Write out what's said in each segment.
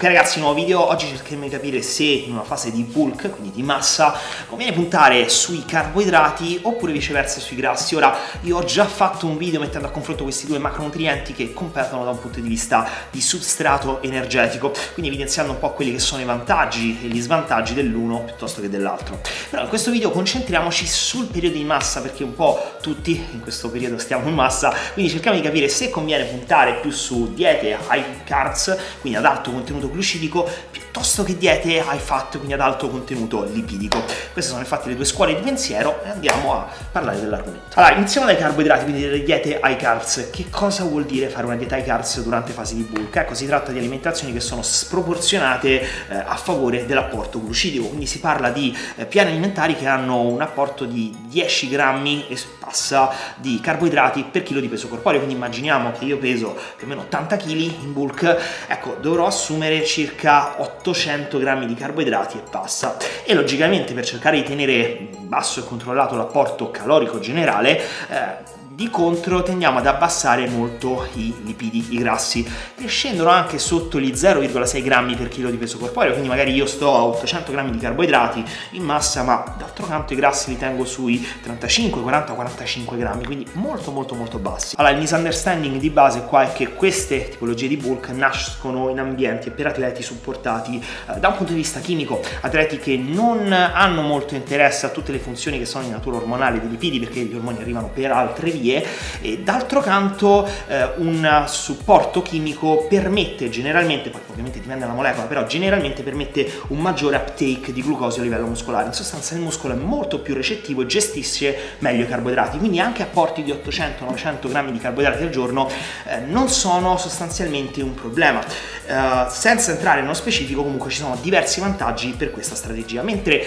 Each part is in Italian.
Ok ragazzi, nuovo video, oggi cercheremo di capire se in una fase di bulk, quindi di massa, conviene puntare sui carboidrati oppure viceversa sui grassi. Ora, io ho già fatto un video mettendo a confronto questi due macronutrienti che competono da un punto di vista di substrato energetico, quindi evidenziando un po' quelli che sono i vantaggi e gli svantaggi dell'uno piuttosto che dell'altro. Però in questo video concentriamoci sul periodo di massa perché un po' tutti in questo periodo stiamo in massa, quindi cerchiamo di capire se conviene puntare più su diete high carbs, quindi ad alto contenuto glucidico piuttosto che diete high fat, quindi ad alto contenuto lipidico. Queste sono infatti le due scuole di pensiero e andiamo a parlare dell'argomento. Allora, iniziamo dai carboidrati, quindi delle diete high carbs. Che cosa vuol dire fare una dieta high carbs durante fasi di bulk? Ecco, si tratta di alimentazioni che sono sproporzionate eh, a favore dell'apporto glucidico, quindi si parla di eh, piani alimentari che hanno un apporto di 10 grammi e passa di carboidrati per chilo di peso corporeo, quindi immaginiamo che io peso più o meno 80 kg in bulk, ecco, dovrò assumere circa 800 grammi di carboidrati e passa. E logicamente per cercare di tenere basso e controllato l'apporto calorico generale, eh, di contro tendiamo ad abbassare molto i lipidi, i grassi, che scendono anche sotto gli 0,6 grammi per chilo di peso corporeo, quindi magari io sto a 800 grammi di carboidrati in massa, ma d'altro canto i grassi li tengo sui 35, 40, 45 grammi, quindi molto molto molto bassi. Allora il misunderstanding di base qua è che queste tipologie di bulk nascono in ambienti e per atleti supportati eh, da un punto di vista chimico, atleti che non hanno molto interesse a tutte le funzioni che sono di natura ormonale dei lipidi perché gli ormoni arrivano per altre vie terapie e d'altro canto eh, un supporto chimico permette generalmente, poi ovviamente dipende dalla molecola, però generalmente permette un maggiore uptake di glucosio a livello muscolare. In sostanza il muscolo è molto più recettivo e gestisce meglio i carboidrati, quindi anche apporti di 800-900 grammi di carboidrati al giorno eh, non sono sostanzialmente un problema. Eh, senza entrare nello specifico comunque ci sono diversi vantaggi per questa strategia, mentre eh,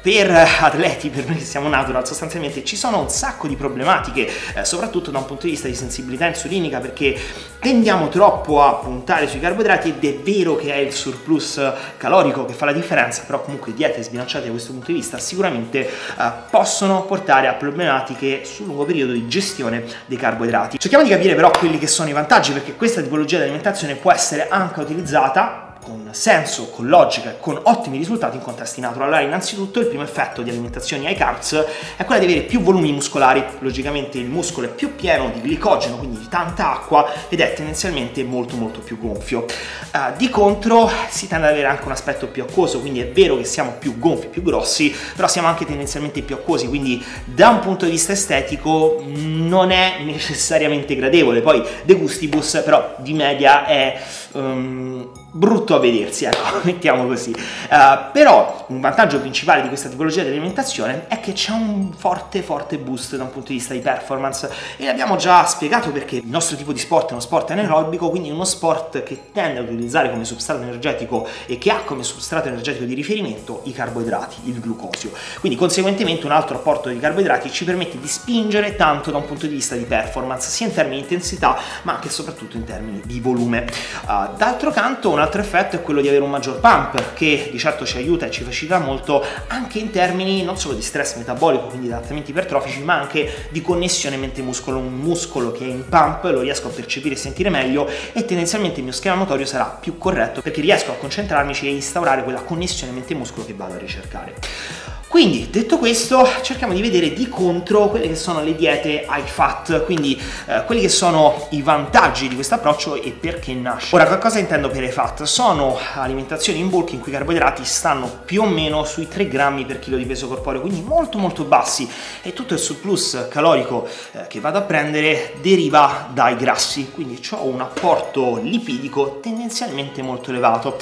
per atleti, per noi che siamo natural, sostanzialmente ci sono un sacco di problematiche eh, soprattutto da un punto di vista di sensibilità insulinica perché tendiamo troppo a puntare sui carboidrati ed è vero che è il surplus calorico che fa la differenza, però comunque diete sbilanciate da questo punto di vista sicuramente eh, possono portare a problematiche sul lungo periodo di gestione dei carboidrati. Cerchiamo di capire però quelli che sono i vantaggi perché questa tipologia di alimentazione può essere anche utilizzata con senso, con logica e con ottimi risultati in contesti natural. Allora, innanzitutto il primo effetto di alimentazioni ai carbs è quello di avere più volumi muscolari. Logicamente il muscolo è più pieno di glicogeno, quindi di tanta acqua ed è tendenzialmente molto molto più gonfio. Uh, di contro si tende ad avere anche un aspetto più acquoso, quindi è vero che siamo più gonfi, più grossi, però siamo anche tendenzialmente più acquosi, quindi da un punto di vista estetico non è necessariamente gradevole. Poi de gustibus però di media è um, brutto a vedersi, ecco, mettiamo così. Uh, però un vantaggio principale di questa tipologia di alimentazione è che c'è un forte, forte boost da un punto di vista di performance e l'abbiamo già spiegato perché il nostro tipo di sport è uno sport anaerobico, quindi uno sport che tende ad utilizzare come substrato energetico e che ha come substrato energetico di riferimento i carboidrati, il glucosio. Quindi conseguentemente un altro apporto di carboidrati ci permette di spingere tanto da un punto di vista di performance, sia in termini di intensità ma anche e soprattutto in termini di volume. Uh, d'altro canto un altro effetto è quello di avere un maggior pump che di certo ci aiuta e ci facilita molto anche in termini non solo di stress metabolico, quindi di adattamenti ipertrofici, ma anche di connessione mente-muscolo. Un muscolo che è in pump lo riesco a percepire e sentire meglio e tendenzialmente il mio schema motorio sarà più corretto perché riesco a concentrarmi e instaurare quella connessione mente-muscolo che vado a ricercare. Quindi, detto questo, cerchiamo di vedere di contro quelle che sono le diete high fat, quindi eh, quelli che sono i vantaggi di questo approccio e perché nasce. Ora, cosa intendo per high fat? Sono alimentazioni in bulk in cui i carboidrati stanno più o meno sui 3 grammi per chilo di peso corporeo, quindi molto molto bassi e tutto il surplus calorico eh, che vado a prendere deriva dai grassi, quindi ho un apporto lipidico tendenzialmente molto elevato.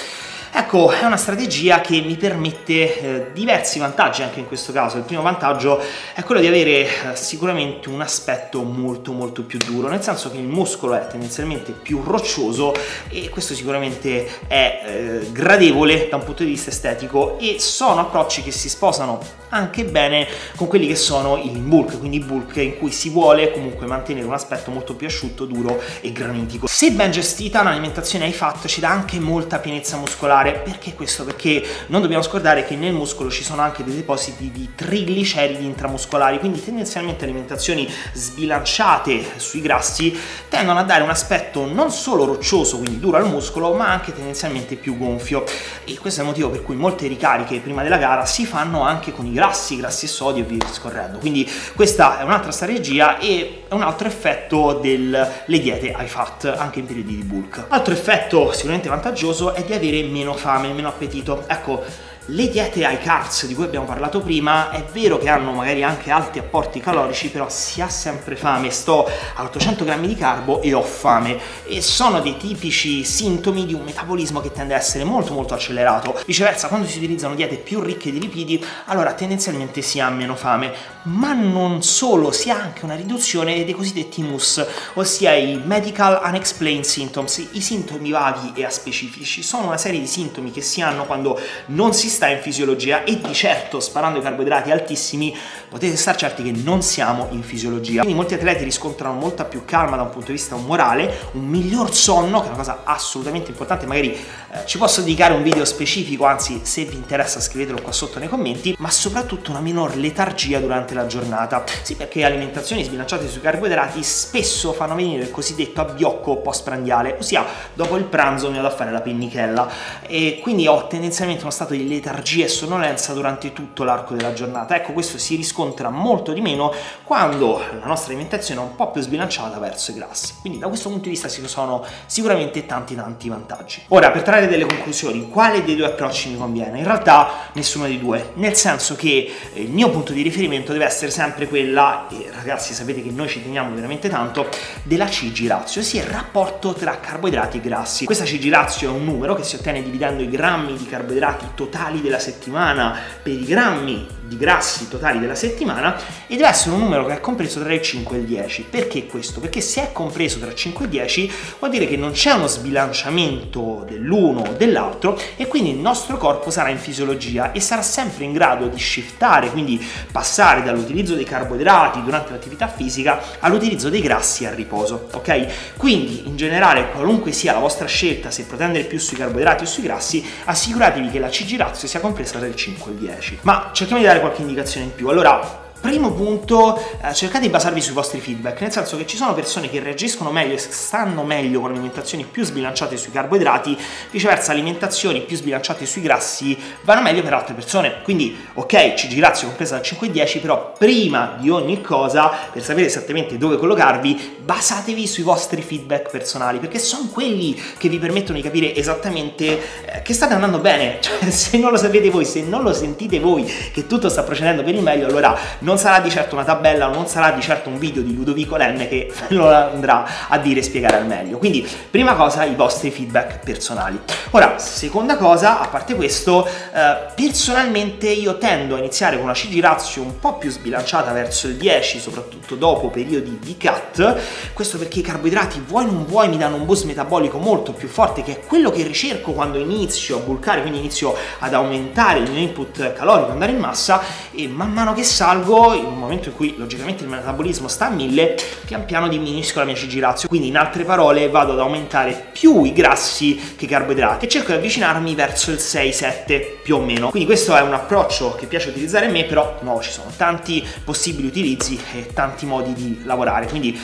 Ecco, è una strategia che mi permette eh, diversi vantaggi anche in questo caso. Il primo vantaggio è quello di avere eh, sicuramente un aspetto molto molto più duro, nel senso che il muscolo è tendenzialmente più roccioso e questo sicuramente è eh, gradevole da un punto di vista estetico e sono approcci che si sposano anche bene con quelli che sono i bulk, quindi i bulk in cui si vuole comunque mantenere un aspetto molto più asciutto, duro e granitico. Se ben gestita un'alimentazione ai fat ci dà anche molta pienezza muscolare muscolare. Perché questo? Perché non dobbiamo scordare che nel muscolo ci sono anche dei depositi di trigliceridi intramuscolari, quindi tendenzialmente alimentazioni sbilanciate sui grassi tendono a dare un aspetto non solo roccioso, quindi duro al muscolo, ma anche tendenzialmente più gonfio. E questo è il motivo per cui molte ricariche prima della gara si fanno anche con i grassi, grassi e sodio e via discorrendo. Quindi questa è un'altra strategia e un altro effetto delle diete high fat anche in periodi di bulk. Altro effetto sicuramente vantaggioso è di avere meno fame, meno appetito. Ecco, le diete ai carbs di cui abbiamo parlato prima è vero che hanno magari anche alti apporti calorici, però si ha sempre fame. Sto a 800 grammi di carbo e ho fame e sono dei tipici sintomi di un metabolismo che tende a essere molto molto accelerato. Viceversa, quando si utilizzano diete più ricche di lipidi, allora tendenzialmente si ha meno fame, ma non solo, si ha anche una riduzione dei cosiddetti MUS, ossia i Medical Unexplained Symptoms, i sintomi vaghi e aspecifici. Sono una serie di sintomi che si hanno quando non si sta in fisiologia e di certo sparando i carboidrati altissimi potete star certi che non siamo in fisiologia. Quindi molti atleti riscontrano molta più calma da un punto di vista umorale, un miglior sonno, che è una cosa assolutamente importante, magari eh, ci posso dedicare un video specifico, anzi se vi interessa scrivetelo qua sotto nei commenti, ma soprattutto una minor letargia durante la giornata. Sì, perché alimentazioni sbilanciate sui carboidrati spesso fanno venire il cosiddetto abbiocco postprandiale, ossia dopo il pranzo mi vado a fare la pennichella e quindi ho tendenzialmente uno stato di letargia e sonnolenza durante tutto l'arco della giornata. Ecco, questo si riscontra molto di meno quando la nostra alimentazione è un po' più sbilanciata verso i grassi. Quindi da questo punto di vista ci sono sicuramente tanti tanti vantaggi. Ora, per trarre delle conclusioni, quale dei due approcci mi conviene? In realtà nessuno dei due, nel senso che eh, il mio punto di riferimento deve essere sempre quella, e ragazzi sapete che noi ci teniamo veramente tanto, della CG ratio, ossia il rapporto tra carboidrati e grassi. Questa CG ratio è un numero che si ottiene dividendo i grammi di carboidrati totali della settimana per i grammi di grassi totali della settimana e deve essere un numero che è compreso tra il 5 e il 10. Perché questo? Perché se è compreso tra il 5 e il 10 vuol dire che non c'è uno sbilanciamento dell'uno o dell'altro e quindi il nostro corpo sarà in fisiologia e sarà sempre in grado di shiftare, quindi passare dall'utilizzo dei carboidrati durante l'attività fisica all'utilizzo dei grassi a riposo, ok? Quindi in generale qualunque sia la vostra scelta, se protendere più sui carboidrati o sui grassi, assicuratevi che la CG ratio sia compresa tra il 5 e il 10. Ma cerchiamo di dare qualche indicazione in più. Allora, Primo punto, eh, cercate di basarvi sui vostri feedback, nel senso che ci sono persone che reagiscono meglio e stanno meglio con alimentazioni più sbilanciate sui carboidrati, viceversa alimentazioni più sbilanciate sui grassi vanno meglio per altre persone. Quindi, ok, CG Grazio compresa dal 5 e 10, però prima di ogni cosa, per sapere esattamente dove collocarvi, basatevi sui vostri feedback personali, perché sono quelli che vi permettono di capire esattamente eh, che state andando bene. Cioè, se non lo sapete voi, se non lo sentite voi che tutto sta procedendo per il meglio, allora non sarà di certo una tabella, non sarà di certo un video di Ludovico Lemme che lo andrà a dire e spiegare al meglio. Quindi, prima cosa, i vostri feedback personali. Ora, seconda cosa, a parte questo, eh, personalmente io tendo a iniziare con una CG ratio un po' più sbilanciata verso il 10, soprattutto dopo periodi di cut. Questo perché i carboidrati, vuoi non vuoi, mi danno un boost metabolico molto più forte, che è quello che ricerco quando inizio a bulkare, quindi inizio ad aumentare il mio input calorico, andare in massa e man mano che salgo in un momento in cui logicamente il metabolismo sta a 1000, pian piano diminuisco la mia CG ratio, quindi in altre parole vado ad aumentare più i grassi che i carboidrati e cerco di avvicinarmi verso il 6-7 più o meno. Quindi questo è un approccio che piace utilizzare a me, però no, ci sono tanti possibili utilizzi e tanti modi di lavorare, quindi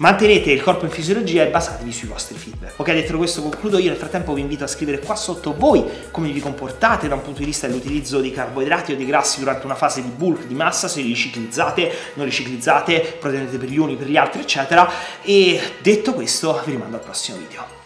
Mantenete il corpo in fisiologia e basatevi sui vostri feedback. Ok, detto questo concludo io, nel frattempo vi invito a scrivere qua sotto voi come vi comportate da un punto di vista dell'utilizzo dei carboidrati o dei grassi durante una fase di bulk, di massa, se li ciclizzate, non li ciclizzate, protendete per gli uni, per gli altri, eccetera. E detto questo, vi rimando al prossimo video.